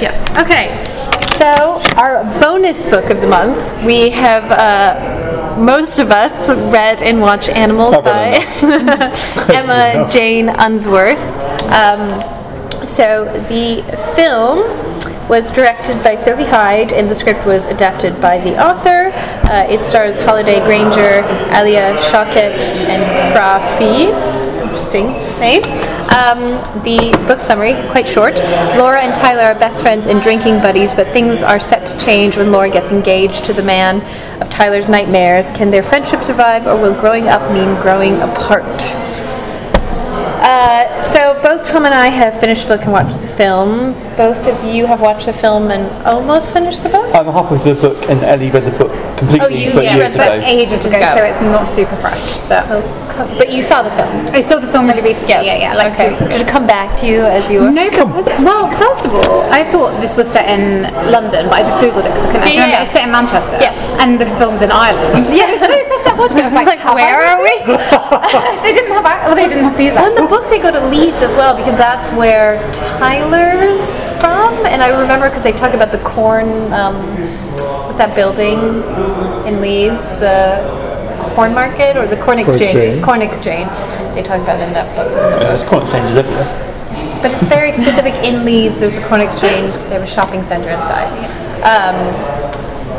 Yes. Okay. So our bonus book of the month, we have uh, most of us read and watched Animals by Emma Jane Unsworth. Um, so the film was directed by Sophie Hyde, and the script was adapted by the author. Uh, it stars Holliday Grainger, Alia Shawkat, and Fra Fee. Interesting name. Um, the book summary, quite short. Laura and Tyler are best friends and drinking buddies, but things are set to change when Laura gets engaged to the man of Tyler's nightmares. Can their friendship survive, or will growing up mean growing apart? Uh, so both Tom and I have finished the book and watched the film. Both of you have watched the film and almost finished the book. I'm halfway through the book, and Ellie read the book completely, Oh, you- but yeah, years read ago. ages ago, ago. so it's not super fresh. But oh, But you saw the film. I saw the film really recently. Yeah, yeah, like okay. weeks ago. Did it come back to you as you were? No, because well, first of all, I thought this was set in London, but I just googled it because I couldn't actually Yeah, remember. yeah. It's set in Manchester. Yes. and the film's in Ireland. So, Yes. so, so, so watching it, I was like, Like, where read are we? they didn't have. ac- Well, they didn't have these. Well, in the book they go to Leeds as well because that's where Tyler's from, and I remember because they talk about the corn. Um, what's that building in Leeds? The corn market or the corn exchange? exchange. Corn exchange. They talk about it in that book. Yeah, there's corn exchanges everywhere. But it's very specific in Leeds. There's the corn exchange. 'cause They have a shopping centre inside. Um,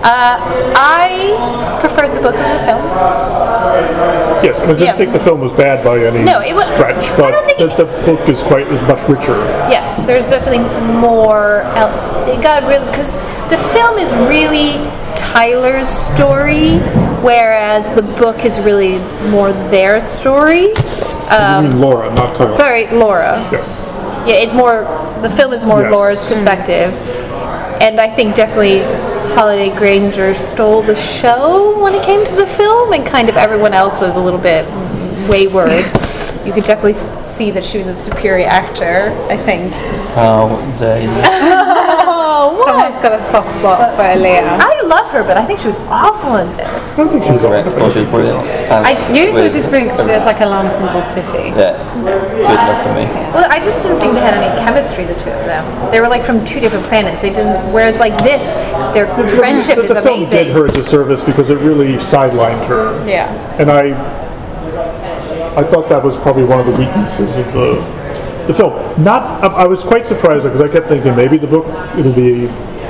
uh, I preferred the book over the film. Yes, I didn't Yeah. think the film was bad by any No, it wa- stretch, I but don't think the, it- the book is quite is much richer. Yes, there's definitely more. el- It got really because the film is really Tyler's story, whereas the book is really more their story. I mean Laura, not Tyler. Sorry, Laura. Yes. Yeah, it's more. The film is more Yes. Laura's perspective, and I think definitely Holliday Grainger stole the show when it came to the film, and kind of everyone else was a little bit wayward. you could definitely see that she was a superior actor. I think. Oh, what? Someone's got a soft spot for Leah. I love her, but I think she was awful in this. I don't think she was Correct. on Well, she was brilliant. I As really thought she was brilliant because she looks like a lamb from Gold City. Yeah, good enough for me. Well, I just didn't think they had any chemistry, the two of them. They were like from two different planets. They didn't. Whereas like this, their The, friendship the, is the film did her as a disservice because it really sidelined her. Yeah. and I I thought that was probably one of the weaknesses of the the film. Not I, I was quite surprised because I kept thinking maybe the book it'll be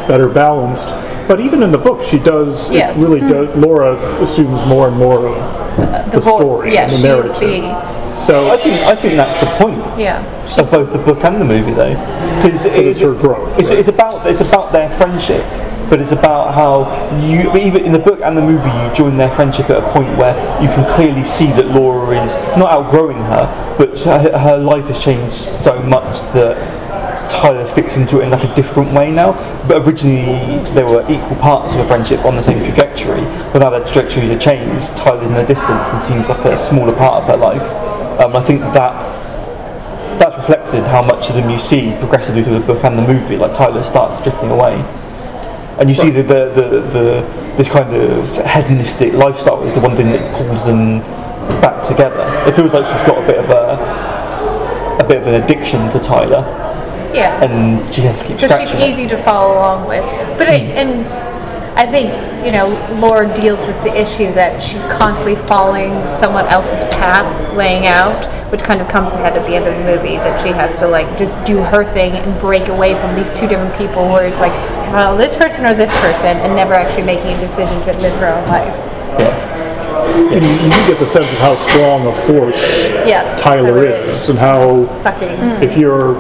better balanced, but even in the book she does Yes. it really mm-hmm. does. Laura assumes more and more of the, uh, voice- story yeah, and the she's narrative. the- so I think I think that's the point Yeah. of both the book and the movie, though, because it's her growth, It's, right? it's about it's about their friendship, but it's about how you even in the book and the movie you join their friendship at a point where you can clearly see that Laura is not outgrowing her, but her, life has changed so much that Tyler fits into it in like a different way now. But originally they were equal parts of a friendship on the same trajectory, but now their trajectories are changed. Tyler's in the distance and seems like a smaller part of her life. Um, I think that that's reflected how much of them you see progressively through the book and the movie. Like Tyler starts drifting away, and you see that the, the, the this kind of hedonistic lifestyle is the one thing that pulls them back together. It feels like she's got a bit of a a bit of an addiction to Tyler, Yeah. and she has to keep So she's it. easy to follow along with. But I, hmm. and I think you know Laura deals with the issue that she's constantly following someone else's path laying out, which kind of comes ahead at the end of the movie that she has to like just do her thing and break away from these two different people, where it's like can I follow this person or this person, and never actually making a decision to live her own life. and you, you get the sense of how strong a force Yes, Tyler Tyler is, is. and how Sucking. if you're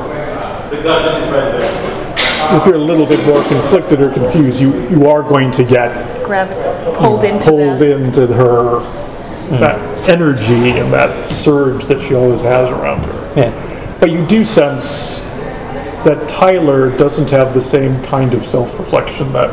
if you're a little bit more conflicted or confused, you, you are going to get Gravi- pulled into pulled the into her hmm. that energy and that surge that she always has around her. Yeah. But you do sense that Tyler doesn't have the same kind of self-reflection that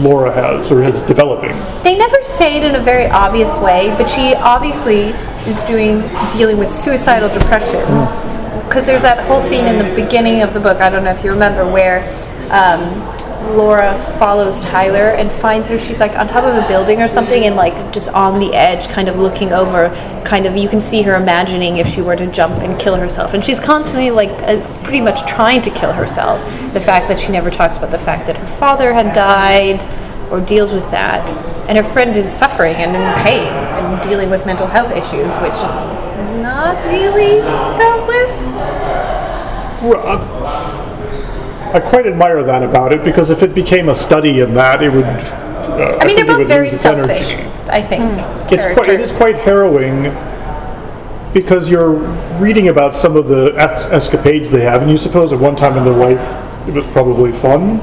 Laura has or is developing. They never say it in a very obvious way, but she obviously is doing dealing with suicidal depression. Hmm. Because there's that whole scene in the beginning of the book. I don't know if you remember where um, Laura follows Tyler and finds her. She's like on top of a building or something, and like just on the edge, kind of looking over. Kind of, you can see her imagining if she were to jump and kill herself, and she's constantly like uh, pretty much trying to kill herself. The fact that she never talks about the fact that her father had died, or deals with that, and her friend is suffering and in pain and dealing with mental health issues, which is not really dealt with. I quite admire that about it because if it became a study in that, it would. Uh, I mean, think they're both very lose selfish. energy. I think. It's quite, it is quite harrowing because you're reading about some of the es- escapades they have, and you suppose at one time in their life it was probably fun,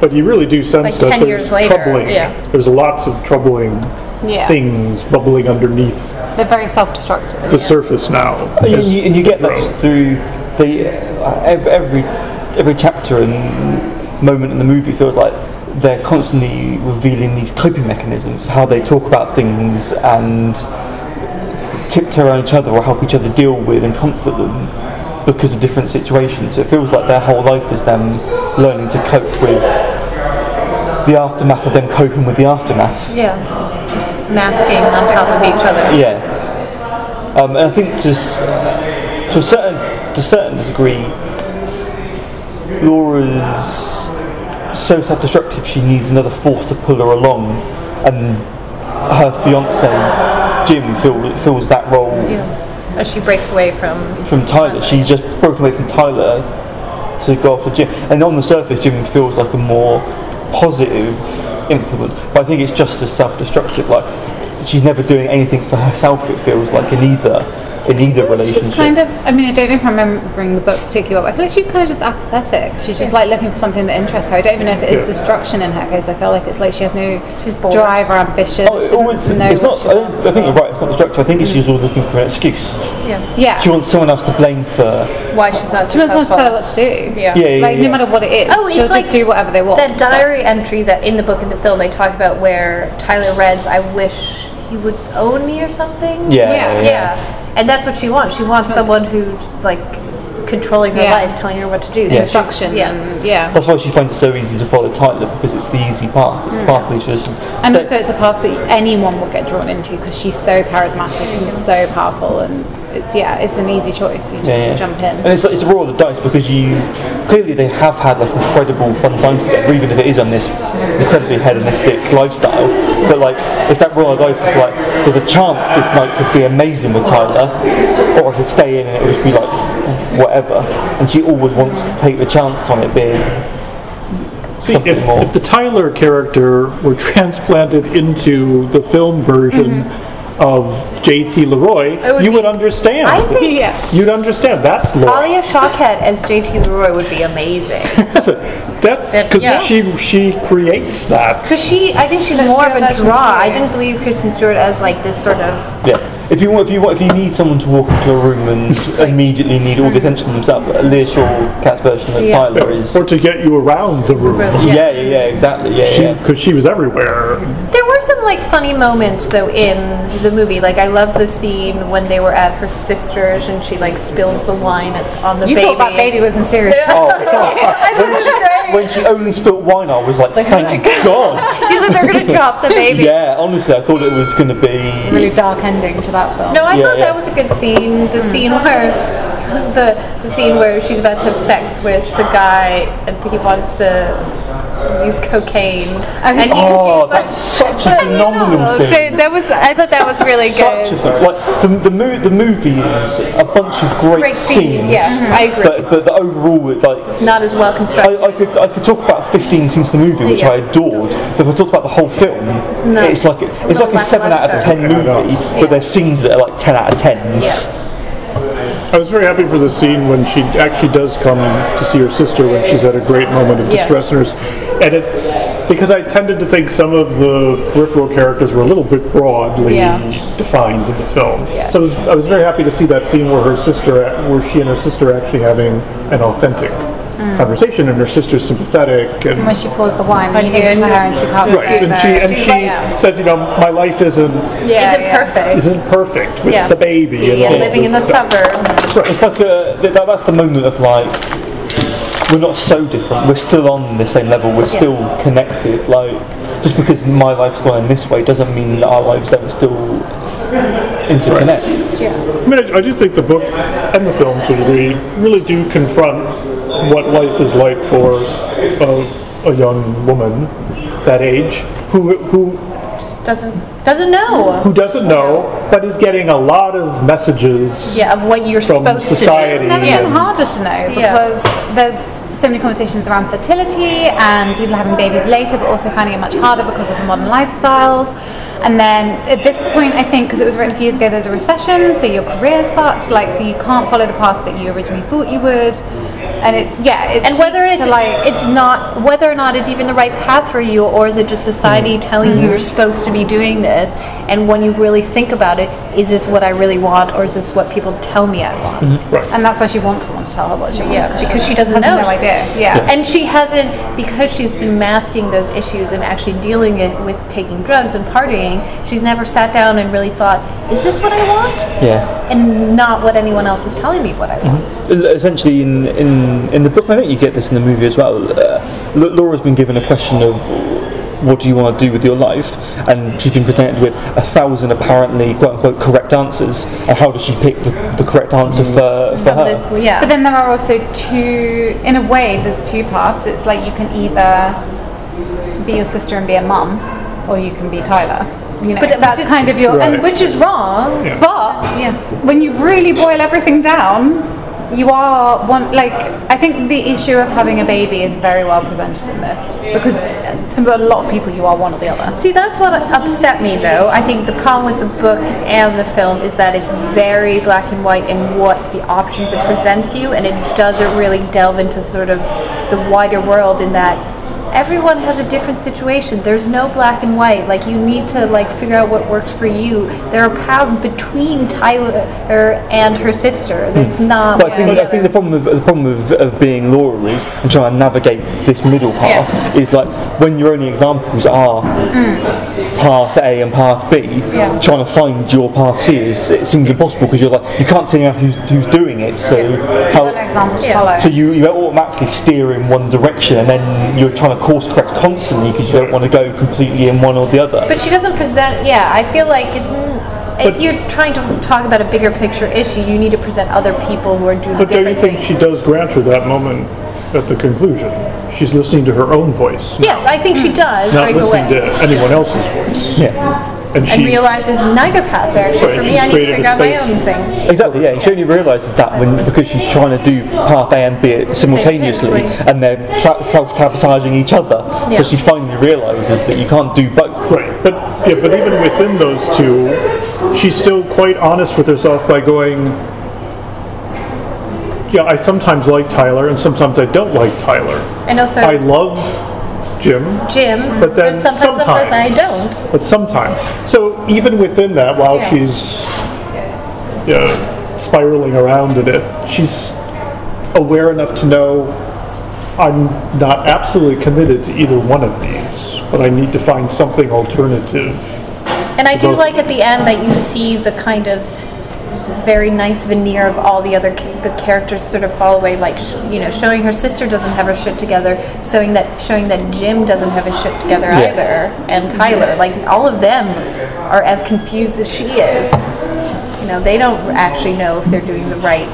but you really do sense Like that 10 there's years later, troubling. yeah. There's lots of troubling Yeah. things bubbling underneath They're very self-destructive. the surface now. And as you, and you get that just through the uh, every every chapter and moment in the movie feels like they're constantly revealing these coping mechanisms of how they talk about things and tiptoe around each other or help each other deal with and comfort them because of different situations. So it feels like their whole life is them learning to cope with the aftermath of them coping with the aftermath. Yeah, just masking on top of each other. Yeah, um, and I think just to a certain to a certain degree, Laura's so self-destructive. She needs another force to pull her along, and her fiance Jim fill, fills that role Yeah. As she breaks away from. from Tyler. She's just broken away from Tyler to go off with Jim, and on the surface, Jim feels like a more positive influence. But I think it's just as self-destructive. Like she's never doing anything for herself. It feels like in either in either relationship. She's kind of, I mean, I don't know if I'm remembering the book particularly well, but I feel like she's kind of just apathetic. She's just like looking for something that interests her. I don't even know if it is Yeah. destruction in her case. I feel like it's like she has no She's drive or ambition. Oh, She it- doesn't it's, it's not. I, think. I think you're right. It's not destructive. I think it's mm. she's always looking for an excuse. Yeah. Yeah. She wants someone else to blame for. Why she's not She doesn't want to successful. tell her what to do. Yeah. Yeah, yeah, Like, yeah. no matter what it is, Oh, she'll like just do whatever they want. That diary entry that in the book and the film they talk about where Tyler reads, "I wish he would own me" or something. Yeah, Yeah. Yeah, and that's what she wants. She wants someone who's like controlling her Yeah. life, telling her what to do. Yeah. Instruction. Yeah. Yeah. That's why she finds it so easy to follow Tyler because it's the easy path. It's the hmm. path that just. And so- also, it's a path that anyone will get drawn into because she's so charismatic and so powerful, and it's yeah, it's an easy choice. You just Yeah, yeah. jump in. And it's, it's a roll of the dice because you clearly they have had like incredible fun times together, even if it is on this incredibly hedonistic lifestyle. But like it's that roll of the dice. It's like there's a chance this night could be amazing with Tyler, or I could stay in and it would just be like whatever. And she always wants to take the chance on it being. See, something if, more. if the Tyler character were transplanted into the film version mm-hmm. Of J.T. LeRoy, would you would understand. I think Yeah. You'd understand. That's Laura. Alia Shawkat as J.T. LeRoy would be amazing. That's That's- because yeah. she she creates that. Because she, I think she's Let's more of a a draw. I didn't believe Kristen Stewart as like this sort of. Yeah. If you want, if you want, if you need someone to walk into a room and immediately need all the attention themselves, uh, Alia Shawkat's version of Yeah. Tyler is. Or to get you around the room. Yeah, yeah, yeah, exactly. Yeah, She yeah. because she was everywhere. There were some like funny moments though in the movie. Like I love the scene when they were at her sister's and she like spills the wine at- on the You baby. thought that baby was in serious trouble. Oh, when she only spilt wine, I was like, thank God. You thought they're gonna drop the baby. Yeah, honestly, I thought it was going to be. Really dark ending to that film. No, I Yeah, thought yeah. that was a good scene. The hmm. scene where the the scene where she's about to have sex with the guy and he wants to use cocaine. Oh, and he, Oh, she's like, that's such a phenomenal Oh, scene. that- that was. I thought that was really Such a good. phen- like the the, mo- the movie is a bunch of great, Great scenes, scenes. yeah, I agree. But but the overall, it's like Not as well constructed. I, I could I could talk about 15 scenes of the movie, which Yeah. I adored. But if I talked about the whole film, not- it's like it's not like a seven out of ten movie, Yeah. but there's scenes that are like 10 out of 10s. Yes. I was very happy for the scene when she actually does come to see her sister when she's at a great moment of Yeah. distress, and, and it because I tended to think some of the peripheral characters were a little bit broadly Yeah. defined in the film. Yes. So I was, I was very happy to see that scene where her sister, where she and her sister are actually having an authentic conversation, and her sister's sympathetic and. When she pours the wine, when you give it to her and she passes Right, it to and she her. and she oh, yeah. says, you know, my life isn't Yeah, Is it yeah. perfect? isn't perfect with Yeah. the baby and Yeah, all living in the stuff. suburbs. Right, It's like a that, that's the moment of like we're not so different. We're still on the same level. We're still connected. Like just because my life's going this way doesn't mean that our lives don't still interconnect. I mean, I, I do think the book and the film, to a degree, really do confront what life is like for a, a young woman that age who who Doesn't doesn't know. who doesn't know but is getting a lot of messages Yeah, of what you're from supposed society. to It's never Yeah. been harder to know Yeah. because there's so many conversations around fertility and people having babies later, but also finding it much harder because of the modern lifestyles. And then at this point, I think because it was written a few years ago, there's a recession, so your career's fucked. Like, so you can't follow the path that you originally thought you would. And it's yeah, it's. And whether it's like it's not whether or not it's even the right path for you, or is it just society mm-hmm. telling you you're mm-hmm. supposed to be doing this? And when you really think about it, is this what I really want, or is this what people tell me I want? Mm-hmm. Right. and that's why she wants someone to tell her what she wants. Yeah, because she doesn't has know. no idea. Yeah. And she hasn't, because she's been masking those issues and actually dealing it with taking drugs and partying, she's never sat down and really thought, is this what I want? Yeah. And not what anyone else is telling me what I mm-hmm. want. Essentially, in, in in the book, I think you get this in the movie as well. Uh, Laura's been given a question of what do you want to do with your life, and she's been presented with a thousand apparently quote unquote correct answers. And how does she pick the, the correct answer mm. for, for her? this, yeah. But then there are also two, in a way, there's two parts. It's like you can either be your sister and be a mum, or you can be Tyler. You know, But that's is- kind of your. Right. And, Which is wrong. Yeah. but Yeah. when you really boil everything down, you are one. Like I think the issue of having a baby is very well presented in this because to a lot of people, you are one or the other. See, that's what upset me though. I think the problem with the book and the film is that it's very black and white in what the options it presents you, and it doesn't really delve into sort of the wider world in that everyone has a different situation. There's no black and white. Like you need to like figure out what works for you. There are paths between Tyler and her sister. Hmm. There's not I think, the I think the problem with, the problem of, of being Laura is and trying to navigate this middle path is like when your only examples are hmm. Path A and path B, Yeah. trying to find your path C is it seems impossible because you're like you can't see who's, who's doing it. So An how example Yeah. so you, you automatically steer in one direction and then you're trying to course correct constantly because you don't want to go completely in one or the other. But she doesn't present. Yeah, I feel like it, if But- you're trying to talk about a bigger picture issue, you need to present other people who are doing But don't you think things. she does grant her that moment at the conclusion? She's listening to her own voice, yes, I think she does not break listening away. to anyone else's voice. yeah. And, and realizes neither path are actually Right, for me. I need to created figure out my own thing. Exactly, yeah. She only realises that when because she's trying to do path A and B simultaneously, Simultaneously. and they're sa- self-sabotaging each other. Yeah. So she finally realises that you can't do both. Right, but yeah, but even within those two, she's still quite honest with herself by going, "Yeah, I sometimes like Tyler, and sometimes I don't like Tyler. And also, I love Jim, Jim, but then sometimes, sometimes, sometimes I don't. But sometimes, so even within that, while Yeah. she's yeah, spiraling around in it, she's aware enough to know I'm not absolutely committed to either one of these, but I need to find something alternative. And I do like at the end that you see the kind of very nice veneer of all the other ca- the characters sort of fall away like sh- you know showing her sister doesn't have her shit together showing that showing that Jim doesn't have his shit together Yeah. either and Tyler like all of them are as confused as she is you know they don't actually know if they're doing the right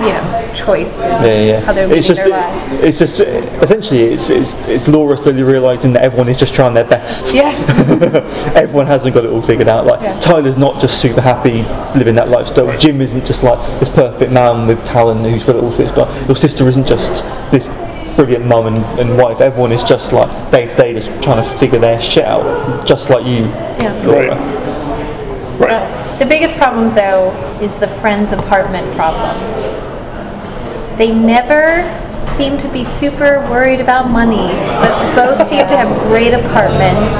you know choice Yeah, yeah. how they're living it's just, their lives it's just essentially it's, it's it's Laura slowly realising that everyone is just trying their best. yeah Everyone hasn't got it all figured out. Like Yeah. Tyler's not just super happy living that lifestyle. Jim isn't just like this perfect man with talent who's got it all switched on. Your sister isn't just this brilliant mum and, and wife. Everyone is just like day to day, just trying to figure their shit out, just like you, Yeah. Laura. Right. Right. The biggest problem, though, is the friend's apartment problem. They never seem to be super worried about money, but both seem to have great apartments.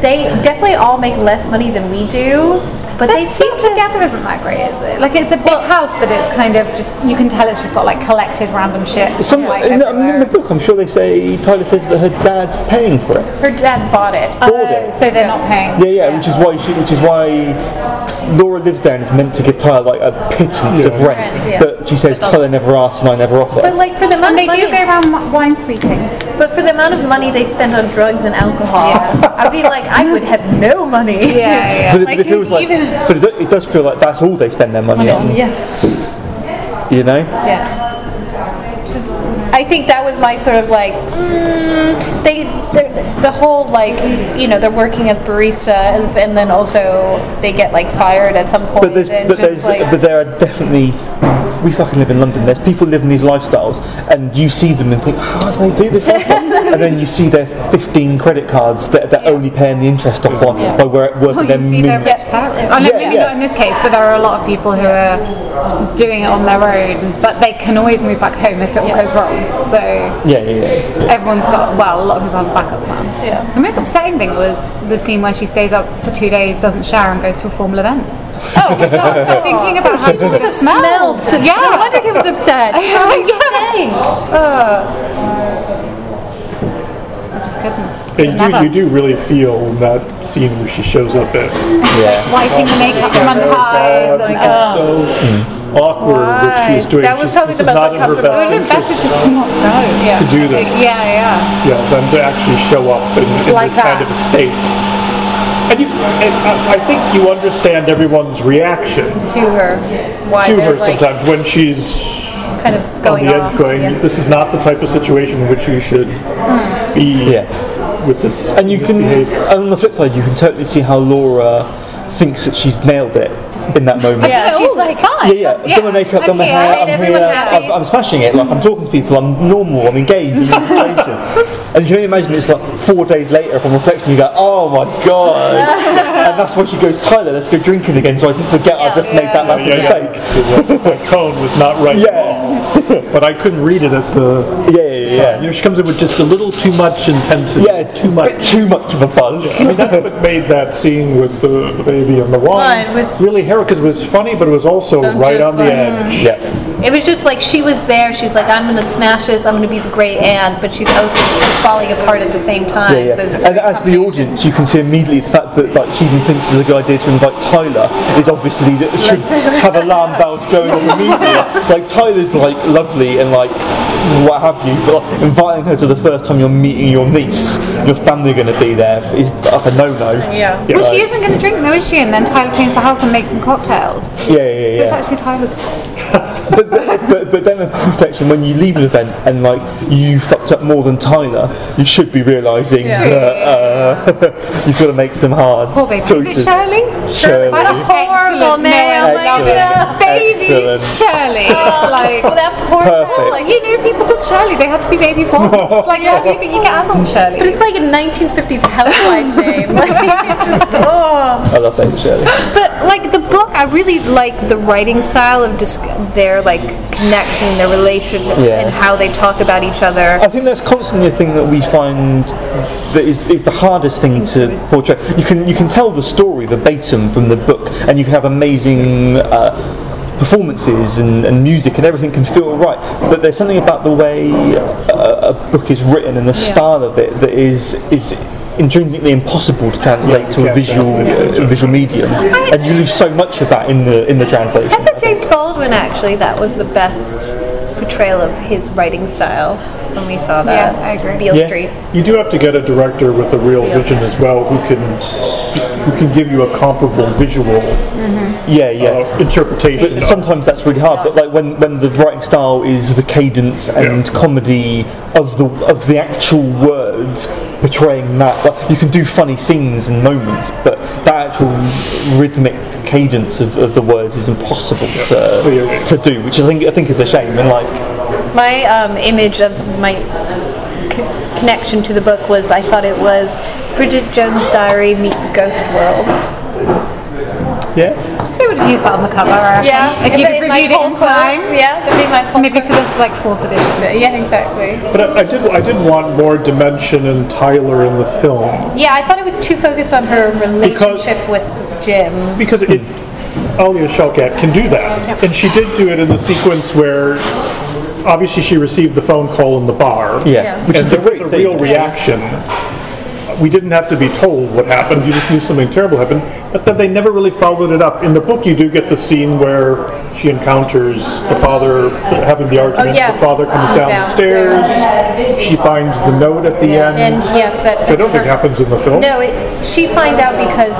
They definitely all make less money than we do, but they seem to. together isn't that great, is it? Like it's a big house, but it's kind of just you can tell it's just got like collected random shit. Some, like, in, the, in the book, I'm sure they say Tyler says that her dad's paying for it. Her dad bought it. Oh, bought it. Oh, so they're not paying. Yeah, yeah, which is why she, which is why Laura lives there and is meant to give Tyler like a pittance of rent. Yeah. But she says Tyler never asked and I never offer. But like for the money, And they money, do go around wine sweeping. But for the amount of money they spend on drugs and alcohol, I'd be like, I would have no money. Yeah, yeah. but, it, like, it feels like, even- but it, it does feel like that's all they spend their money on. Yeah. You know? Yeah. Just, I think that was my sort of like, mm, they, the whole like, you know, they're working as baristas and then also they get like fired at some point. But there's, and but just, there's, like, but there are definitely. We fucking live in London. There's people living these lifestyles, and you see them and think, how do they do this? and then you see their 15 credit cards that they're only paying the interest off on by wor- working Well, their you see their rich parents. Oh, no, Yeah, maybe yeah. not in this case, but there are a lot of people who are doing it on their own, but they can always move back home if it all goes wrong. So Yeah, yeah, yeah. everyone's got, well, a lot of people have a backup plan. Yeah. The most upsetting thing was the scene where she stays up for two days, doesn't shower, and goes to a formal event. Oh, Stop thinking about how she would have smelled. smelled. So, Yeah. No wonder he was upset. She probably stank. I just couldn't. And you do, you do really feel in that scene where she shows up at yeah. Wiping the makeup from under her eyes. God, and, this oh. is so oh. awkward what she's doing. That was She's- probably this the is most not her uncomfortable. It would have been better just to not go. Yeah. to do this. Yeah, yeah. Yeah, than to actually show up in, in Like this kind of a state. And you, and I, I think you understand everyone's reaction To her. Why to her like sometimes when she's kind of on going the off. edge going, yeah. this is not the type of situation in which you should Hmm. be Yeah. with this And you can, misbehavior. and on the flip side, you can totally see how Laura thinks that she's nailed it in that moment. Yeah, Oh, she's like, it's fine. Yeah, yeah. Done my makeup, done my I'm hair. here. made I'm everyone here. happy. I'm, I'm smashing it. Like I'm talking to people. I'm normal. I'm engaged in the situation. And you can only imagine it's like four days later upon reflection. You go, oh my god. and that's why she goes, Tyler, let's go drinking again, so I can forget I just made that massive Yeah, yeah. mistake. My tone was not right Yeah. at all. But I couldn't read it at the. Yeah, yeah, yeah. You know, she comes in with just a little too much intensity. Yeah, too much. Bit too much of a buzz. I mean, that's what made that scene with the, the baby and the wine Wine was- really hairy because it was funny, but it was also Don't right just on the like- edge. Yeah. It was just like she was there. She's like, I'm going to smash this. I'm going to be the great aunt, but she's also falling apart at the same time. Yeah, So yeah. it's And very as the combination. audience, you can see immediately the fact that like she even thinks it's a good idea to invite Tyler is obviously that it should have alarm bells going on immediately. like Tyler's like lovely and like what have you, but like, inviting her to the first time you're meeting your niece, your family going to be there is like a no-no. Yeah. Yeah. Well, she isn't going to drink, though, is she? And then Tyler cleans the house and makes some cocktails. Yeah, yeah, yeah. So yeah. it's actually Tyler's fault. but, but, but then upon reflection, when you leave an event and like you fucked up more than Tyler, you should be realising Yeah. that uh, you've got to make some hard Poor baby. Is it Shirley? Shirley. What a horrible Excellent. name. No, I like, love Excellent. Baby Excellent. Shirley. like, that poor Perfect. like, you know, people called Shirley. They had to be babies once. Like, how do you think you get adult Shirley? But it's like a 1950s housewife name. Like, just, oh. I love that Shirley. But like the book, I really like the writing style of just their like connection, their relationship, Yeah. and how they talk about each other. I think that's constantly a thing that we find that is, is the hardest thing to portray. You can you can tell the story verbatim from the book, and you can have amazing. Uh, performances and, and music and everything can feel right but there's something about the way a, a book is written and the style of it that is is intrinsically impossible to translate Yeah, to a visual translate it. a visual medium and you lose so much of that in the in the translation I thought James Baldwin actually that was the best portrayal of his writing style when we saw that. Yeah, I agree. Beale Yeah. Street. You do have to get a director with a real Yeah. vision as well, who can who can give you a comparable visual yeah yeah uh, interpretation. But sometimes that's really hard. But like when, when the writing style is the cadence and Yeah. comedy of the of the actual words portraying that, like, you can do funny scenes and moments, but that actual rhythmic cadence of, of the words is impossible Yeah, to, to do, which I think I think is a shame. And like, My um, image of my c- connection to the book was I thought it was Bridget Jones' Diary meets Ghost World. yeah, It would have used that on the cover. I reckon, Yeah, if you'd have in my reviewed it in time. book. Yeah, that'd be my cult Maybe for the like fourth edition. Yeah, exactly. But I, I did I did want more dimension in Tyler in the film Yeah, I thought it was too focused on her relationship with Jim. because it Alia Shawkat can do that, and she did do it in the sequence where obviously she received the phone call in the bar. Yeah, Yeah. which and is a there great was a real scene. reaction. We didn't have to be told what happened. You just knew something terrible happened. But then they never really followed it up. In the book, you do get the scene where she encounters the father having the argument. Oh, yes. The father comes down, down. the stairs. She finds the note at the end. And yes, that I don't think happens in the film. No, it, she finds out because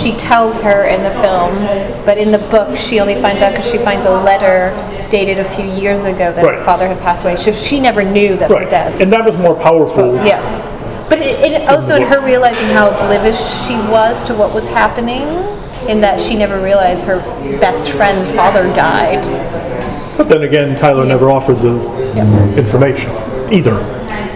she tells her in the film, but in the book she only finds out because she finds a letter dated a few years ago that Right. her father had passed away. So she never knew that Right. her dad. And that was more powerful. Yes, but it, it also in her realizing how oblivious she was to what was happening, in that she never realized her best friend's father died. But then again, Tyler never offered the information either.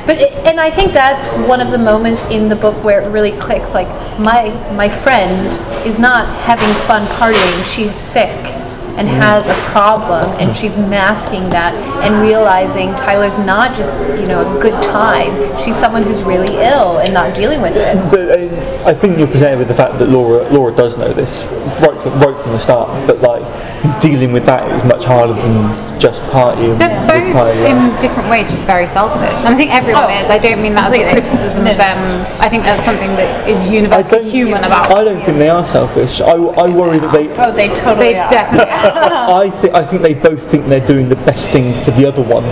But it, and I think that's one of the moments in the book where it really clicks. Like my my friend is not having fun partying; she's sick and has a problem, and she's masking that and realizing Tyler's not just you know a good time. She's someone who's really ill and not dealing with it. But uh, I think you're presented with the fact that Laura Laura does know this right right from the start. But like dealing with that is much harder than just partying. They're both Tyler. in different ways just very selfish. And I think everyone Oh, is. I don't mean that as a criticism No. of them. I think that's something that is I universally human about I don't think they are selfish. I, I worry that they. Oh, they totally They are. definitely are. I think I think they both think they're doing the best thing for the other one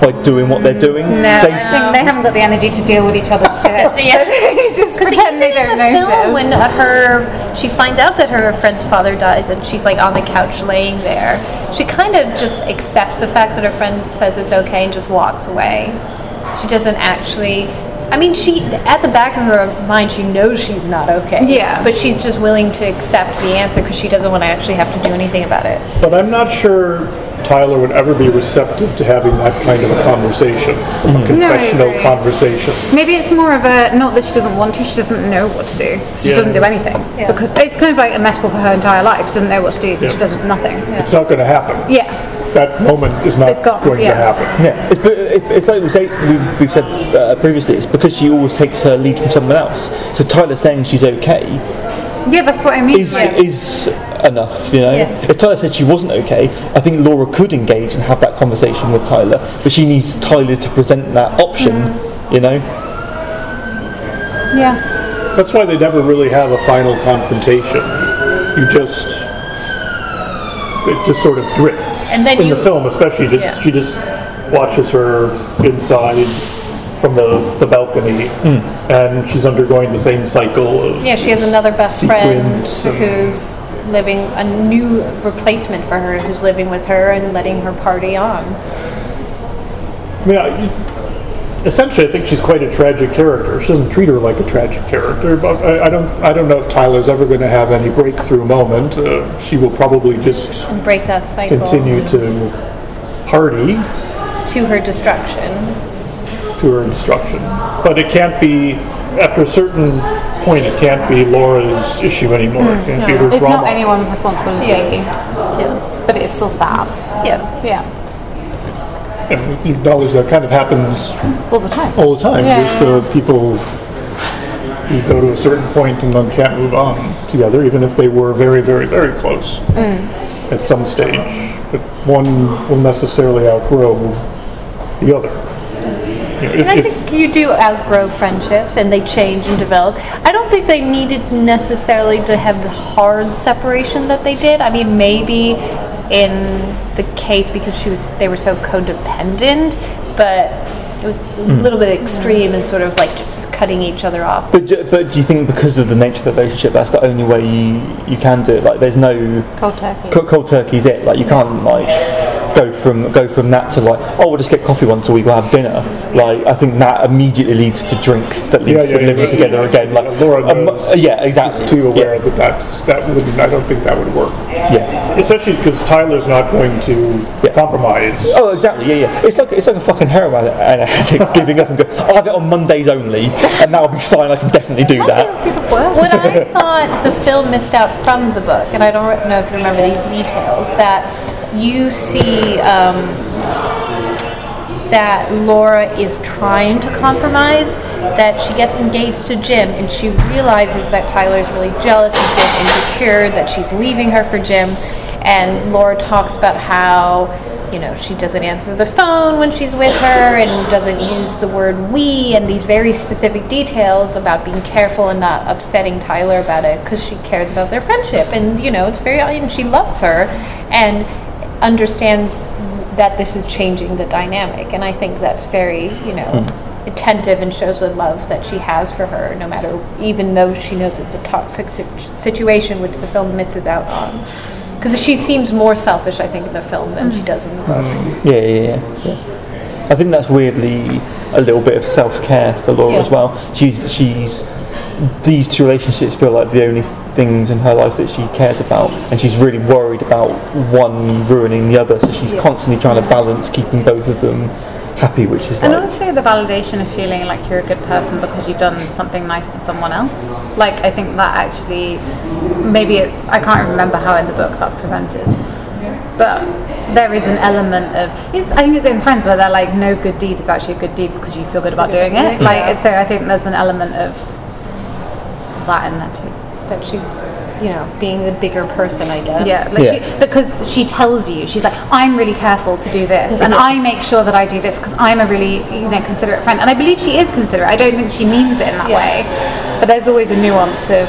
by doing what they're doing. No, They- I think they haven't got the energy to deal with each other's shit. Yeah. So they just pretend they don't in know the film, shit. when uh, her she finds out that her friend's father dies and she's like on the couch laying there, she kind of just accepts the fact that her friend says it's okay and just walks away. She doesn't actually. I mean, she at the back of her mind she knows she's not okay. Yeah. But she's just willing to accept the answer because she doesn't want to actually have to do anything about it. But I'm not sure Tyler would ever be receptive to having that kind of a conversation, a confessional agree. conversation. Maybe it's more of a not that she doesn't want to, she doesn't know what to do. So she Yeah. doesn't do anything. Yeah. Because it's kind of like a metaphor for her entire life. She doesn't know what to do, so Yeah. she does nothing. It's not going to happen. Yeah. That moment is not It's gone, going yeah. to happen. Yeah, it's, but it- it's like we say, we've, we've said uh, previously, it's because she always takes her lead from someone else. So Tyler saying she's okay Yeah, that's what I mean. is Yeah. is enough, you know. Yeah. If Tyler said she wasn't okay, I think Laura could engage and have that conversation with Tyler, but she needs Tyler to present that option, Mm-hmm. you know. yeah. That's why they never really have a final confrontation. You just it just sort of drifts. And then in you- the film, especially, just Yeah. she just watches her inside from the, the balcony, and she's undergoing the same cycle of Yeah, she has another best friend who's living a new replacement for her, who's living with her and letting her party on. I mean, I, essentially, I think she's quite a tragic character. She doesn't treat her like a tragic character, but I, I don't, I don't know if Tyler's ever going to have any breakthrough moment. Uh, she will probably just and break that cycle continue to party to her destruction. To her destruction. But it can't be after a certain point. It can't be Laura's issue anymore. It can't be her It's drama. not anyone's responsibility. Yeah. But it's still sad. Yeah. Yeah. And you acknowledge that kind of happens All the time. all the time Yeah. with uh, people who go to a certain point and then can't move on together, even if they were very, very, very close at some stage. But one will necessarily outgrow the other. And I think you do outgrow friendships and they change and develop. I don't think they needed necessarily to have the hard separation that they did. I mean, maybe in the case because she was they were so codependent, but it was a hmm. little bit extreme and sort of like just cutting each other off. But do, but do you think because of the nature of the relationship, that's the only way you, you can do it? Like, there's no Cold turkey. cold, cold turkey's it. Like, you can't like go from go from that to like, oh, we'll just get coffee once a week, we'll have dinner. Like, I think that immediately leads to drinks that leads Yeah, yeah, to yeah, living yeah, together yeah. again. Like, Laura um, knows. yeah, exactly. Is too aware Yeah. that that's, that wouldn't, I don't think that would work. Yeah. Especially because Tyler's not going to Yeah. compromise. Oh, exactly. Yeah, yeah. It's like it's like a fucking heroin addict giving up and go. I'll have it on Mondays only, and that'll be fine. I can definitely do that. What I thought the film missed out from the book, and I don't know if you remember these details, that you see um, that Laura is trying to compromise, that she gets engaged to Jim, and she realizes that Tyler's really jealous and feels insecure, that she's leaving her for Jim, and Laura talks about how you know, she doesn't answer the phone when she's with her and doesn't use the word we and these very specific details about being careful and not upsetting Tyler about it because she cares about their friendship. And, you know, it's very, and she loves her and understands that this is changing the dynamic. And I think that's very, you know, hmm. attentive and shows the love that she has for her, no matter, even though she knows it's a toxic situation, which the film misses out on. Because she seems more selfish, I think, in the film than she does in the book. Hmm. Yeah, yeah, yeah, yeah. I think that's weirdly a little bit of self care for Laura Yeah. as well. She's she's these two relationships feel like the only things in her life that she cares about, and she's really worried about one ruining the other. So she's constantly trying to balance keeping both of them happy, which is And like also the validation of feeling like you're a good person because you've done something nice for someone else. Like I think that actually, maybe it's I can't remember how in the book that's presented, but there is an element of it's, I think it's in Friends where they're like no good deed is actually a good deed because you feel good about doing it. Like so I think there's an element of that in there too. That she's, you know, being the bigger person, I guess. Yeah, like Yeah. She, because she tells you, she's like, I'm really careful to do this, and I make sure that I do this because I'm a really, you know, considerate friend, and I believe she is considerate. I don't think she means it in that Yeah. way, but there's always a nuance of,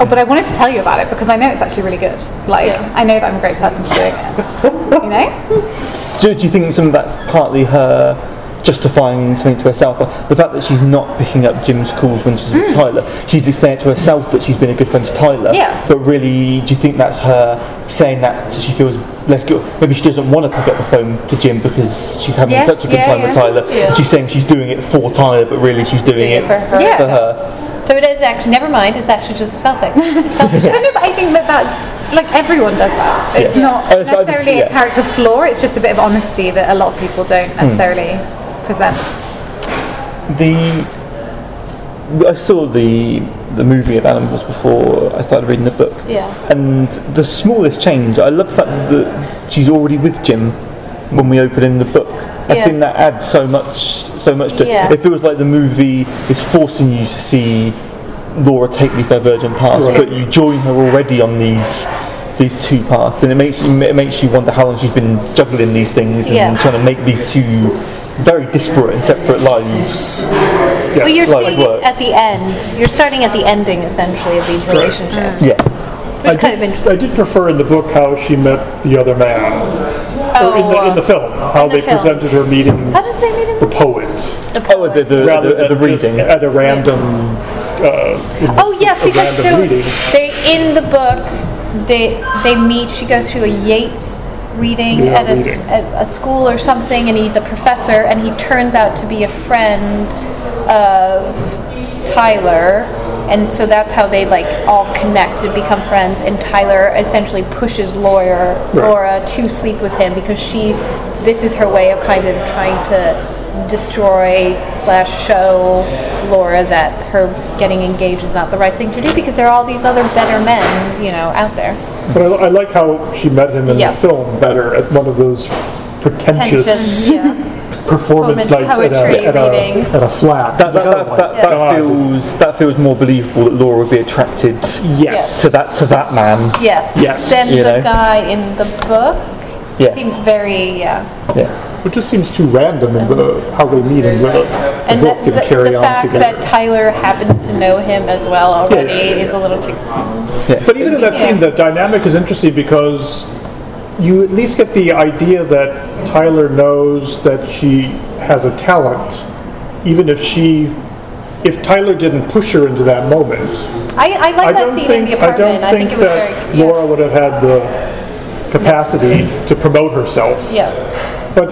oh, but I wanted to tell you about it because I know it's actually really good. Like, I know that I'm a great person for doing it. You know? Do, do you think some of that's partly her justifying something to herself? The fact that she's not picking up Jim's calls when she's with Tyler, she's explaining to herself that she's been a good friend to Tyler. Hmm. Yeah. But really, do you think that's her saying that so she feels less good? Maybe she doesn't want to pick up the phone to Jim because she's having Yeah, such a good yeah, time with. Tyler. She's saying she's doing it for Tyler, but really she's doing, Doing it for her. Yeah. for her. So it is actually, never mind, it's actually just selfish. selfish. No, but I think that that's like everyone does that. It's Yeah. not Oh, so just- necessarily yeah. a character flaw. It's just a bit of honesty that a lot of people don't Hmm. necessarily present. The I saw the the movie of animals before I started reading the book. Yeah. And the smallest change, I love the fact that she's already with Jim when we open in the book. I Yeah. think that adds so much so much to Yeah. it. feels like the movie is forcing you to see Laura take these divergent paths, Right. but you join her already on these these two paths, and it makes you it makes you wonder how long she's been juggling these things and Yeah. trying to make these two very disparate and separate lives. Well, you're like seeing work. at the end. You're starting at the ending, essentially, of these relationships. Yeah. Which I is kind of did, interesting. I did prefer in the book how she met the other man. or in the, in the film, how the they film. presented her meeting How did they meet in the the, poet. the Oh, poet? the, the, rather the, the than just reading. at a random. Uh, Oh yes, a because random so reading. they in the book they they meet. She goes to a Yeats reading Yeah, at a, reading. at a school or something, and he's a professor, and he turns out to be a friend of Tyler. And so that's how they like all connect and become friends. And Tyler essentially pushes Laura, Laura to sleep with him because she, this is her way of kind of trying to destroy slash show Laura that her getting engaged is not the right thing to do because there are all these other better men, you know, out there. But I, I like how she met him in Yes. the film better at one of those pretentious Tension, yeah. performance Poem- nights at poetry a, at, a, at a flat. That, that, that, that, that God. feels that feels more believable that Laura would be attracted Yes. to that to that man. Yes. Yes. Then You the know? guy in the book Yeah. seems very uh, yeah. Yeah. It just seems too random in the how they meet in the, the And book the, and the, carry the on fact together. that Tyler happens to know him as well already Yeah, yeah, is a little too. But even in that scene, the dynamic is interesting because you at least get the idea that Tyler knows that she has a talent, even if she, if Tyler didn't push her into that moment. I, I like I that scene think in the apartment. I don't apartment. I think, think it was that very. Yeah. Laura would have had the capacity to promote herself. Yes. But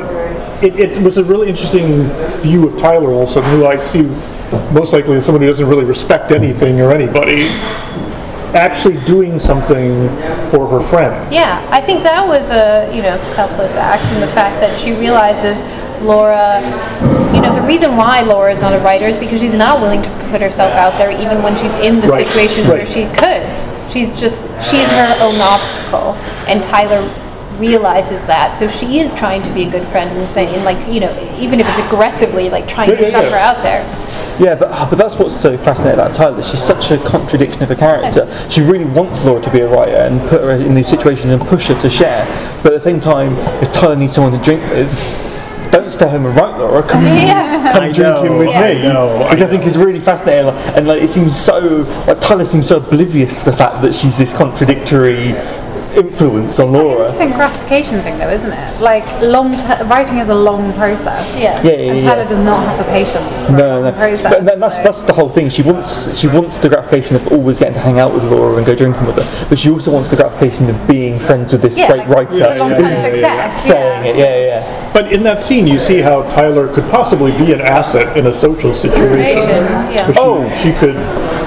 it, it was a really interesting view of Tyler also, who I see most likely as someone who doesn't really respect anything or anybody, actually doing something for her friend. Yeah, I think that was a you know selfless act and the fact that she realizes Laura, you know, the reason why Laura is not a writer is because she's not willing to put herself out there even when she's in the Right, situations where she could. She's just she's her own obstacle, and Tyler realizes that. So she is trying to be a good friend and saying like you know even if it's aggressively like trying Yeah, to yeah, shove yeah. her out there. Yeah, but oh, but that's what's so fascinating about Tyler. She's such a contradiction of a character. She really wants Laura to be a writer and put her in these situations and push her to share. But at the same time, if Tyler needs someone to drink with, don't stay home and write, Laura. Come, come drinking know, with I me. know, I which I think is really fascinating. And like, it seems so like Tyler seems so oblivious to the fact that she's this contradictory influence on Laura. Instant gratification thing, though, isn't it? Like long ter- writing is a long process. Yeah. Yeah, yeah, And yeah. Tyler does not have the patience for a No, long no, process. but that, that's so- that's the whole thing. She wants she wants the gratification of always getting to hang out with Laura and go drinking with her, but she also wants the gratification of being friends with this yeah, great like, writer the long-term yeah, yeah, success. saying it. Yeah, yeah. But in that scene, you see how Tyler could possibly be an asset in a social situation. Yeah. 'Cause She, Oh. she could.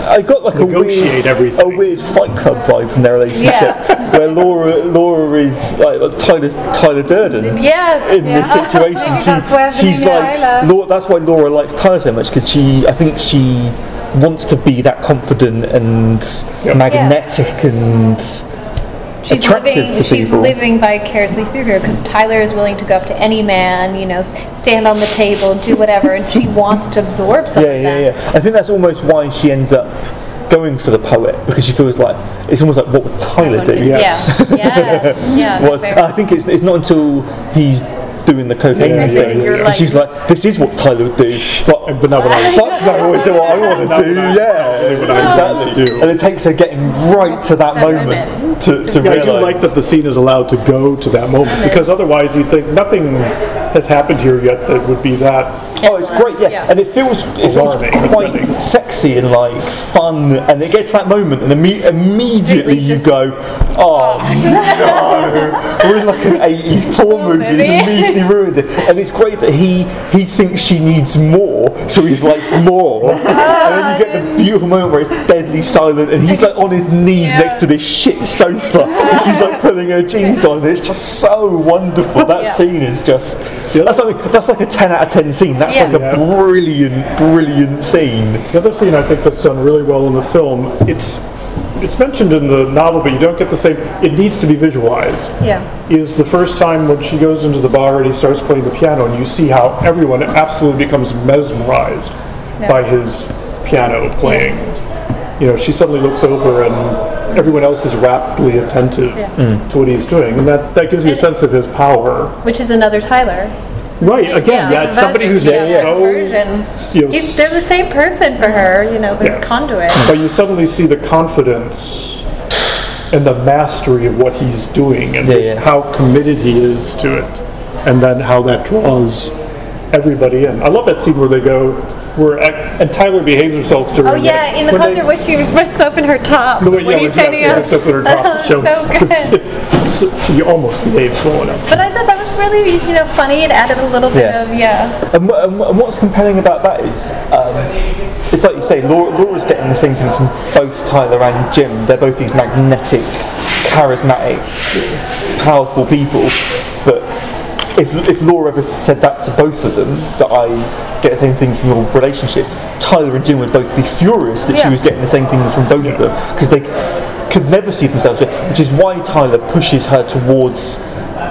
I got like a weird, everything. a weird Fight Club vibe from their relationship, where Laura Laura is like, like Tyler's Tyler Durden. Yes. in this situation. She- that's she's like, Laura, that's why Laura likes Tyler so much because she, I think she wants to be that confident and Yeah. magnetic and She's attractive living. for She's people. living vicariously through her because Tyler is willing to go up to any man, you know, stand on the table, do whatever, and she wants to absorb some yeah, yeah, that. yeah. I think that's almost why she ends up going for the poet because she feels like it's almost like what would Tyler do? Yeah, Yes. yeah, yeah. Was, that's very- I think it's, it's not until he's doing the cocaine Yeah, thing, yeah, yeah, yeah. and she's like, "This is what Tyler would do," but, But not what I- fuck no, I always do what I want to do. Yeah, only what I want exactly. do. And it takes her getting right to that, That moment, moment. to, to Yeah, I do like that the scene is allowed to go to that moment because otherwise you'd think nothing has happened here yet that would be that. Oh, it's great, yeah. Yeah. And it feels it feels quite isn't it? sexy and like fun, and it gets that moment, and imme- immediately you go, "Oh, oh. no!" We're in like an '80s porn movie, and immediately ruined it. And it's great that he he thinks she needs more, so he's like more, and then you get the beautiful moment where it's deadly silent, and he's like on his knees Yeah. next to this shit sofa, and she's like putting her jeans on, and it's just so wonderful. That Yeah. scene is just that's like that's like a 10 out of 10 scene. That's Yeah. like a brilliant, brilliant scene. The other scene I think that's done really well in the film, it's it's mentioned in the novel, but you don't get the same. It needs to be visualized. Yeah. Is the first time when she goes into the bar and he starts playing the piano, and you see how everyone absolutely becomes mesmerized by his piano playing. You know, she suddenly looks over and everyone else is raptly attentive to mm. what he's doing, and that, that gives you a And- sense of his power. Which is another Tyler. Right, again, yeah, it's somebody who's version, yeah, so. version. you know, He's, they're the same person for her, you know, the Yeah. conduit. but you suddenly see the confidence and the mastery of what he's doing and Yeah, yeah. how committed he is to it and then how that draws everybody in i love that scene where they go where ac- and tyler behaves herself during Oh yeah, it. in the When concert they- where she rips open her top the way, when yeah, he's when standing she up. rips up her top to show so good. she almost behaves well enough But I thought that was really, you know, funny. It added a little bit Yeah. of yeah. And, wha- and, wha- and what's compelling about that is, um, it's like you say, Laura, Laura's getting the same thing from both Tyler and Jim. They're both these magnetic, charismatic, powerful people. But if, if Laura ever said that to both of them, that I get the same thing from your relationship, Tyler and Jim would both be furious that she was getting the same thing from both of them because they could never see themselves, which is why Tyler pushes her towards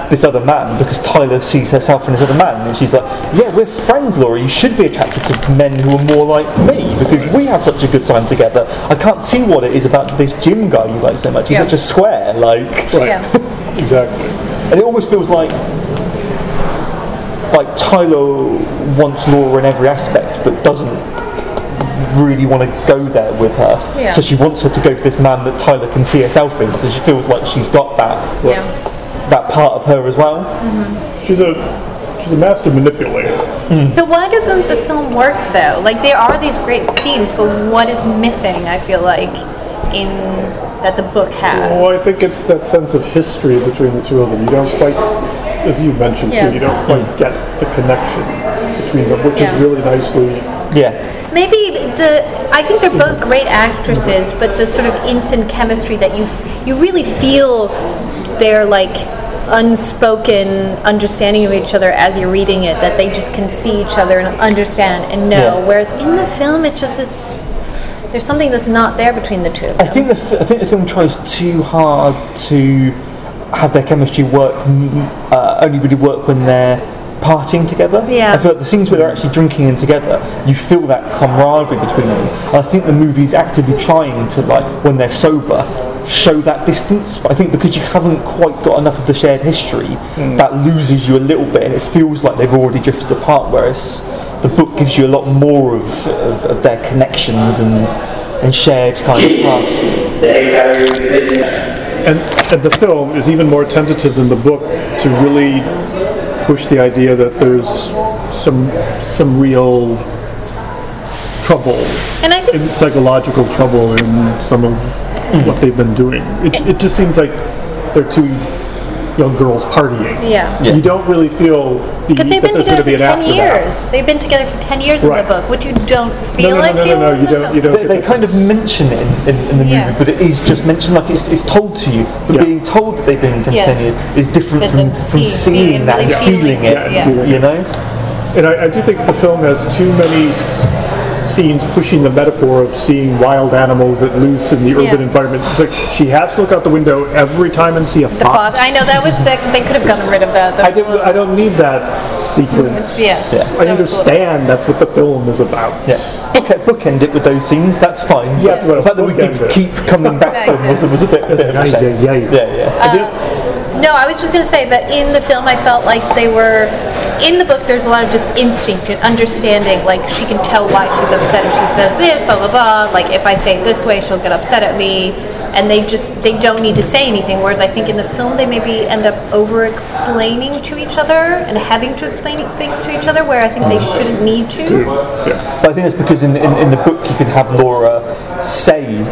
this other man because Tyler sees herself in this other man and she's like, yeah, we're friends, Laura. You should be attracted to men who are more like me because we have such a good time together. I can't see what it is about this Jim guy you like so much. He's Yeah. such a square, like, right Yeah. exactly and it almost feels like like Tyler wants Laura in every aspect, but doesn't really want to go there with her. Yeah. So she wants her to go for this man that Tyler can see herself in. So she feels like she's got that Yeah. that part of her as well. Mm-hmm. she's a she's a master manipulator So why doesn't the film work though? Like there are these great scenes, but what is missing? I feel like, in that the book has. Well, I think it's that sense of history between the two of them. You don't quite, as you mentioned Yeah. too, you don't quite get the connection between them, which Yeah. is really nicely. Yeah. Maybe the I think they're both great actresses, but the sort of instant chemistry that you f- you really feel their like unspoken understanding of each other as you're reading it that they just can see each other and understand and know. Yeah. Whereas in the film, it just it's there's something that's not there between the two of them. I think the f- I think the film tries too hard to have their chemistry work mm, uh, only really work when they're partying together. Yeah. I feel like the scenes where they're actually drinking in together, you feel that camaraderie between them. And I think the movie's actively trying to like when they're sober show that distance. But I think because you haven't quite got enough of the shared history, that loses you a little bit, and it feels like they've already drifted apart. Whereas the book gives you a lot more of, of, of their connections and and shared kind of trust. And, and the film is even more tentative than the book to really push the idea that there's some some real trouble, And I think psychological trouble in some of what they've been doing. It, it just seems like they're two young girls partying. yeah. Yeah. You don't really feel the, Because they've that been there's together going for to be an ten aftermath. years. They've been together for ten years Right. in the book, which you don't No, feel no, like no, no, feel no, you don't. You don't. They, they that kind of mention it in, in, in the movie, Yeah. but it is just mentioned like it's, it's told to you. But Yeah. being told that they've been in for 10 years is different from, then from seeing seeing that really and feeling feeling it, it, yeah. you know? And I, I do think the film has too many s- scenes pushing the metaphor of seeing wild animals at loose in the urban Yeah. environment. It's like she has to look out the window every time and see a The fox. fox. I know that was that, they could have gotten rid of that. I don't, I don't need that sequence. Yes. Yeah. I understand that's what the film is about. Yeah. Okay, bookend it with those scenes, that's fine. Yeah, But well, the fact that we did keep coming back to them was, was a bit, bit of a Ay, shame. ay, ay. Yeah, yeah. I did- No, I was just going to say that in the film, I felt like they were. In the book, there's a lot of just instinct and understanding. Like, she can tell why she's upset if she says this, blah, blah, blah. Like, if I say it this way, she'll get upset at me. And they just, they don't need to say anything. Whereas I think in the film, they maybe end up over explaining to each other and having to explain things to each other where I think they shouldn't need to. But I think that's because in, in, in the book you can have Laura say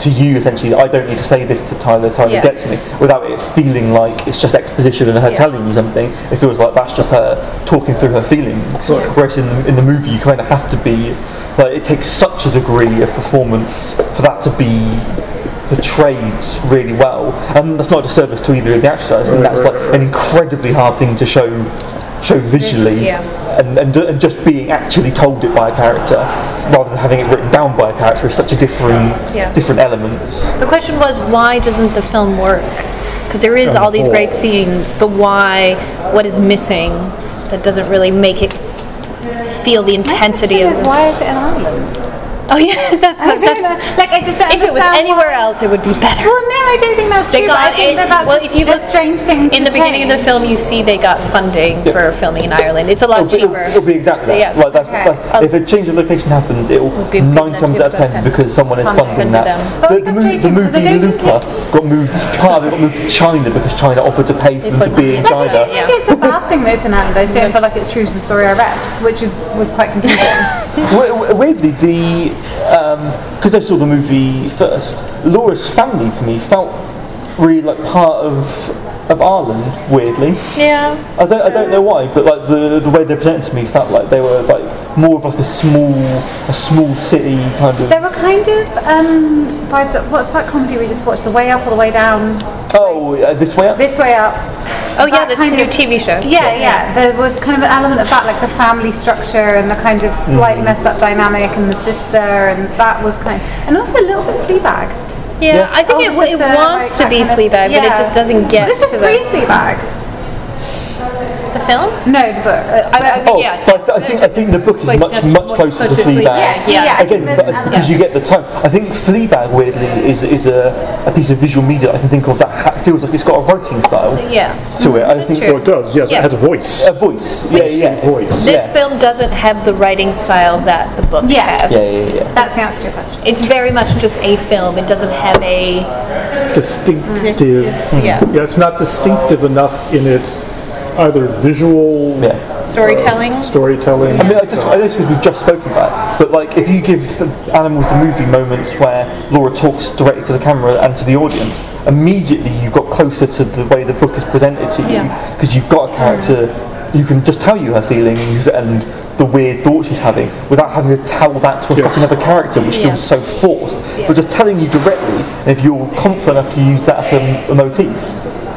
to you essentially, I don't need to say this to Tyler, Tyler Yeah. gets me, without it feeling like it's just exposition and her Yeah. telling you something. It feels like that's just her talking through her feelings. Whereas in the, in the movie you kind of have to be, like it takes such a degree of performance for that to be portrayed really well. And that's not a disservice to either of the actors. Think that's like an incredibly hard thing to show show visually Yeah. and, and, and just being actually told it by a character rather than having it written down by a character is such a different Yeah. different elements. The question was, why doesn't the film work? Because there is On all these great scenes, but why? What is missing that doesn't really make it feel the intensity question of? is, why is it in Ireland? Oh yeah, that's, I that's. Like I just don't if it was anywhere why- else, it would be better. Well, no, I don't think that's They true. but got I think it- that that's well, a, if you a look strange thing. In to the beginning of the film, you see they got funding for filming in Ireland. It's a lot oh, It'll, be- cheaper. it'll, it'll be exactly that. Yeah. Like that's Okay. like, if a change of location happens, it will be nine nine times out of times out of ten ten. because someone is funding that. But The, it's the, mo- the frustrating because I movie Luca got moved. Part of got moved to China because China offered to pay for them to be in it. China. I think it's a bad thing that it's in Ireland. I just don't feel like it's true to the story I read, which is was quite confusing. We- we- Weirdly, the because I saw the movie first, Laura's family to me felt really like part of of Ireland. Weirdly, yeah. I don't I don't know why, but like the the way they presented to me felt like they were like more of like a small a small city kind of. there were kind of um, vibes. Of, what's that comedy we just watched? The Way Up or the Way Down? Oh, uh, this way up. This Way Up. Oh yeah, the kind new of- TV show. Yeah, yeah. There was kind of an element of that, like the family structure and the kind of slightly Mm. messed up dynamic and the sister, and that was kind Of, and also a little bit Fleabag. Yeah, I think it, Older it sister, wants like to be that kind of- Fleabag, but it just doesn't get This was to pre Fleabag. The film. No, the book. Uh, I, I, Oh, yeah, but I think I think the book is much much much closer to Fleabag. Fleabag, yeah. Yeah, Again, think uh, there's because you get the time. I think Fleabag weirdly is is a, a piece of visual media I can think of that ha- feels like it's got a writing style yeah. to it. I mm-hmm. That's think true. Oh, it does. Yes, Yeah. it has a voice. a voice. Yeah, yeah. voice. This Yeah. film doesn't have the writing style that the book Yeah. has. Yeah, yeah, yeah. That's the answer to your question. It's very much just a film. It doesn't have a Distinctive. Mm-hmm. yeah. Yeah, it's not distinctive enough in its either visual Yeah. Storytelling. Uh, storytelling. I mean, I just I know we've just spoken about it, but like if you give the Animals the movie moments where Laura talks directly to the camera and to the audience, immediately you've got closer to the way the book is presented to you Yeah. because you've got a character You can just tell you her feelings and the weird thoughts she's having without having to tell that to a Yeah. fucking other character, which Yeah. feels so forced. But just telling you directly, and if you're confident enough to use that as a, a motif,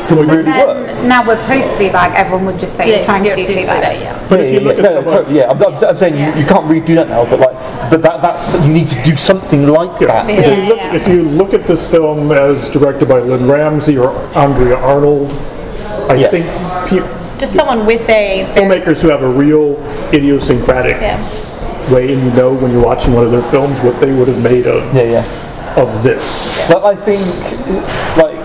can really work. Then now we're post Fleabag, everyone would just say you're trying to do Fleabag. yeah. But yeah, if you look yeah. at no, someone- totally, yeah. I'm, I'm, I'm saying Yeah. you, you can't redo that now, but like, but that, that's you need to do something like Yeah. that. If, you Yeah, look, yeah. if you look at this film as directed by Lynne Ramsay or Andrea Arnold, I Yes. think pe- Just someone with a filmmakers who have a real idiosyncratic Yeah. way, and you know when you're watching one of their films what they would have made of Yeah, yeah. of this. But I think, like,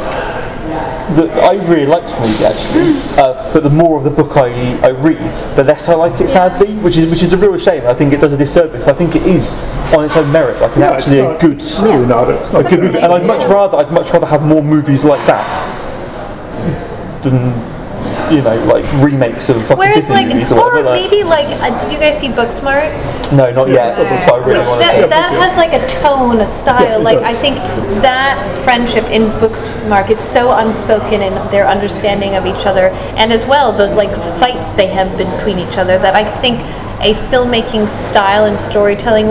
the, I really liked the movie actually, uh, but the more of the book I, I read, the less I like it sadly, which is which is a real shame. I think it does a disservice. I think it is on its own merit, like it's Yeah, it's actually a good, really not. Not a good movie. And I'd much rather I'd much rather have more movies like that than you know like remakes of fucking Whereas, Disney like, movies or or whatever. like- maybe like, uh, did you guys see Booksmart? no, not yet. Yeah. But I really Which want that, see. that has like a tone, a style. Yeah, like does. I think that friendship in Booksmart, it's so unspoken in their understanding of each other, and as well the like fights they have between each other. That I think a filmmaking style and storytelling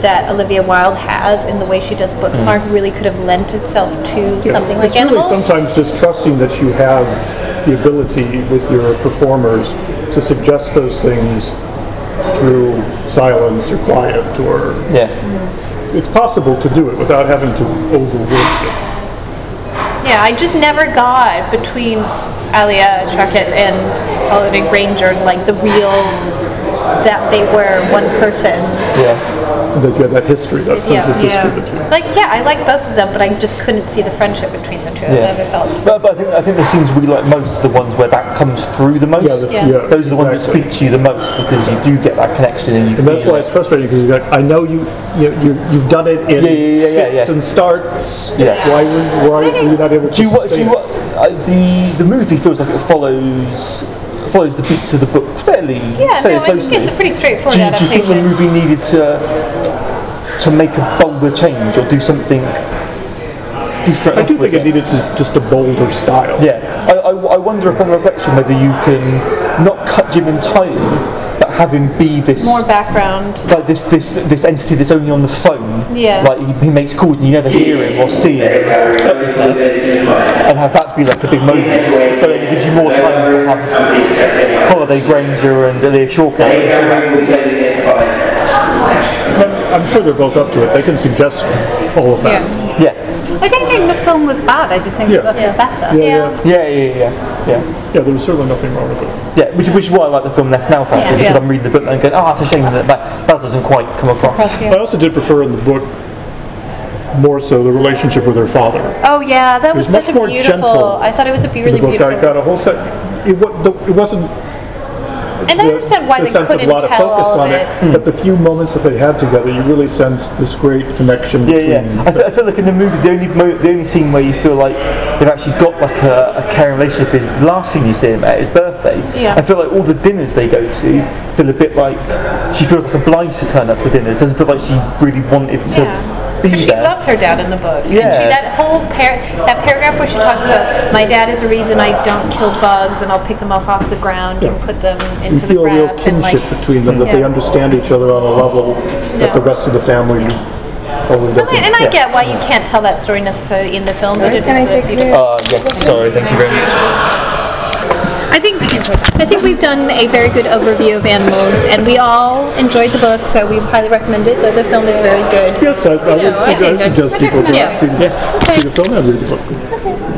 that Olivia Wilde has in the way she does Booksmart really could have lent itself to Yeah. something like it's really Animals. sometimes just trusting that you have the ability with your performers to suggest those things through silence or quiet or Yeah. it's possible to do it without having to overwork it. Yeah, I just never got between Alia Shawkat and Holliday Grainger like the real that they were one person. Yeah. And that you have that history, that sense Yeah. of history Yeah. that you Like, yeah, I like both of them, but I just couldn't see the friendship between the two. I Yeah. never felt. But, but I think I think the scenes we like most are the ones where that comes through the most. Yeah, that's- Yeah. yeah, Those are the ones that speak to you the most because you do get that connection and you And feel that's why it. it's frustrating because you're like, I know you, you, you you've done it in Yeah, yeah, yeah, yeah, fits and starts. Yeah. Why were, why were you not able to? Do you what? Do you what? Uh, the the movie feels like it follows follows the beats of the book fairly Yeah, fairly no, I think it's a pretty straightforward do, you, do you think the movie needed to to make a bolder change or do something different? I do with think it needed to, just a bolder style. Yeah, I, I, I wonder upon reflection whether you can not cut Jim entirely, but have him be this More background. like this this this entity that's only on the phone. Yeah. Like he, he makes calls and you never hear him or see him, and have that be like a big moment. So it gives you more time to have Holliday Grainger and Alia Shawkat. I'm, I'm sure they're both up to it. They can suggest all of that. Yeah. Yeah. I don't think the film was bad. I just think Yeah. the book is better. Yeah, yeah, Yeah, yeah, yeah, yeah. Yeah. Yeah, There was certainly nothing wrong with it. Yeah, which, which is why I like the film less now, sadly, Yeah. because Yeah. I'm reading the book and going, oh, it's a shame that that, that doesn't quite come across. I also did prefer in the book more so the relationship with her father. Oh yeah, that was, was much such a more beautiful. gentle I thought it was a be- really the book, beautiful. I got a whole set. It, wa- the, it wasn't. And I the- understand why the they sense of a couldn't lot of tell focus all on of it. But the few moments that they had together, you really sense this great connection. Yeah, between yeah. I, th- I feel like in the movie, the only mo- the only scene where you feel like they've actually got like a, a caring relationship is the last scene you see him at his birthday. Yeah. I feel like all the dinners they go to feel a bit like she feels like obliged to turn up for dinners. Doesn't feel like she really wanted to Yeah. Be Because she there. loves her dad in the book. And Yeah. she, that whole par- that paragraph where she talks about my dad is the reason I don't kill bugs and I'll pick them off off the ground and put them you into the feel a real kinship like. between them, that they understand each other on a level that the rest of the family probably doesn't. And I Yeah. get why you can't tell that story necessarily in the film, but it Can I a take beautiful- Uh, yes, sorry, thank you very much. I think I think we've done a very good overview of animals, and we all enjoyed the book, so we highly recommend it. Though the film is very good. Yes, I, I You know, would I su- think I suggest I people go recommend out and see, it. see the film and read the book.